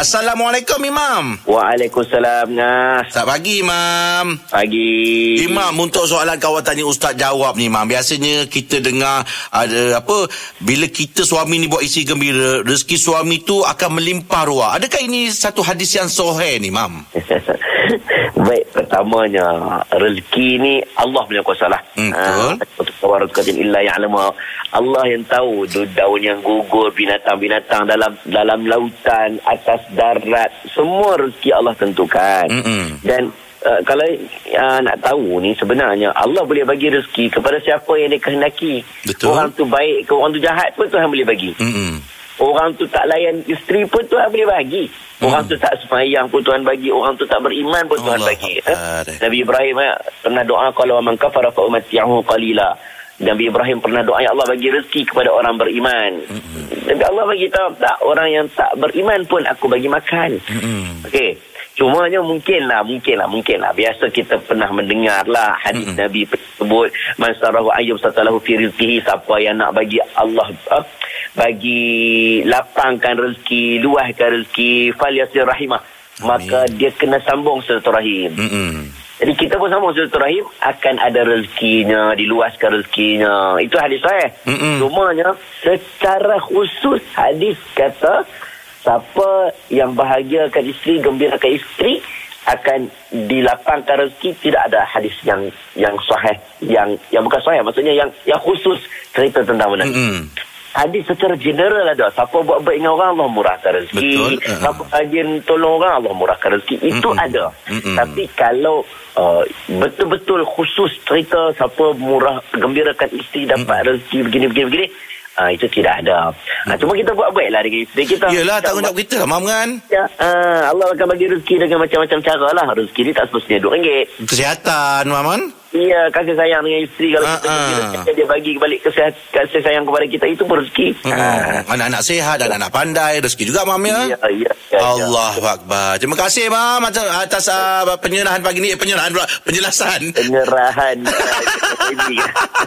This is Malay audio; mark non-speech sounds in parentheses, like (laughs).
Assalamualaikum Imam. Waalaikumsalam Ngah. Selamat pagi Imam. Pagi. Imam untuk soalan kawan tanya ustaz jawab ni Imam. Biasanya kita dengar ada apa bila kita suami ni buat isi gembira, rezeki suami tu akan melimpah ruah. Adakah ini satu hadis yang sahih ni Imam? (laughs) Baik, pertamanya rezeki ni Allah punya kuasa lah. Hmm, betul. Illa ya'lamu. Allah yang tahu daun yang gugur, binatang-binatang dalam dalam lautan, atas darat, semua rezeki Allah tentukan. Mm-mm. Dan uh, kalau uh, nak tahu ni sebenarnya Allah boleh bagi rezeki kepada siapa yang dia kehendaki. Betul. Orang tu baik ke orang tu jahat pun Tuhan boleh bagi. Mm-mm. Orang tu tak layan isteri pun Tuhan boleh bagi. Orang tu tak semayang pun Tuhan bagi. Orang tu tak beriman pun Tuhan Allah bagi. Eh? Nabi Ibrahim eh, pernah doa kalau man kafara fa umatiyahu qalila. Nabi Ibrahim pernah doa ya Allah bagi rezeki kepada orang beriman. Nabi Allah bagi tahu tak orang yang tak beriman pun aku bagi makan. Mm-mm. Okey. Cumanya mungkin lah, mungkin lah, mungkin lah. Biasa kita pernah mendengar lah hadis Mm-mm. Nabi tersebut. Man sarahu ayyub satalahu fi. Siapa yang nak bagi Allah, uh, bagi lapangkan rezeki, luahkan rezeki, fal yasir rahimah. Maka dia kena sambung silaturahim. Mm-mm. Jadi kita pun sambung silaturahim akan ada rezekinya, diluaskan rezekinya. Itu hadis saya. Mm-mm. Cumanya secara khusus hadis kata siapa yang bahagiakan isteri, gembirakan isteri akan dilapangkan rezeki tidak ada hadis yang yang sahih yang yang bukan sahih maksudnya yang yang khusus cerita tentang benda ni. Hadis secara general ada. Siapa buat baik dengan orang, Allah murahkan rezeki. Betul. Uh-huh. Siapa rajin tolong orang, Allah murahkan rezeki. Itu Mm-mm. ada. Mm-mm. Tapi kalau uh, betul-betul khusus cerita siapa murah, gembirakan isteri dapat rezeki begini-begini, begini, uh, itu tidak ada. Uh, cuma kita buat baiklah dengan isteri kita. Yelah Kita tanggungjawab kita lah Mam kan. Ya, uh, Allah akan bagi rezeki dengan macam-macam cara lah. Rezeki ni tak semestinya RM2. Kesihatan Mam kan. Iya, kasih sayang dengan isteri. Kalau Ah, kita gembirakan, dia bagi balik kesihat, kasih sayang kepada kita. Itu pun rezeki. Mm-mm. Anak-anak sihat, anak-anak pandai, rezeki juga Mam ya. Ya, ya, ya, ya. Allah Akbar. Terima kasih Mam atas, atas uh, penyerahan pagi ni. Eh, penyerahan pula. Penjelasan. penyerahan. (laughs)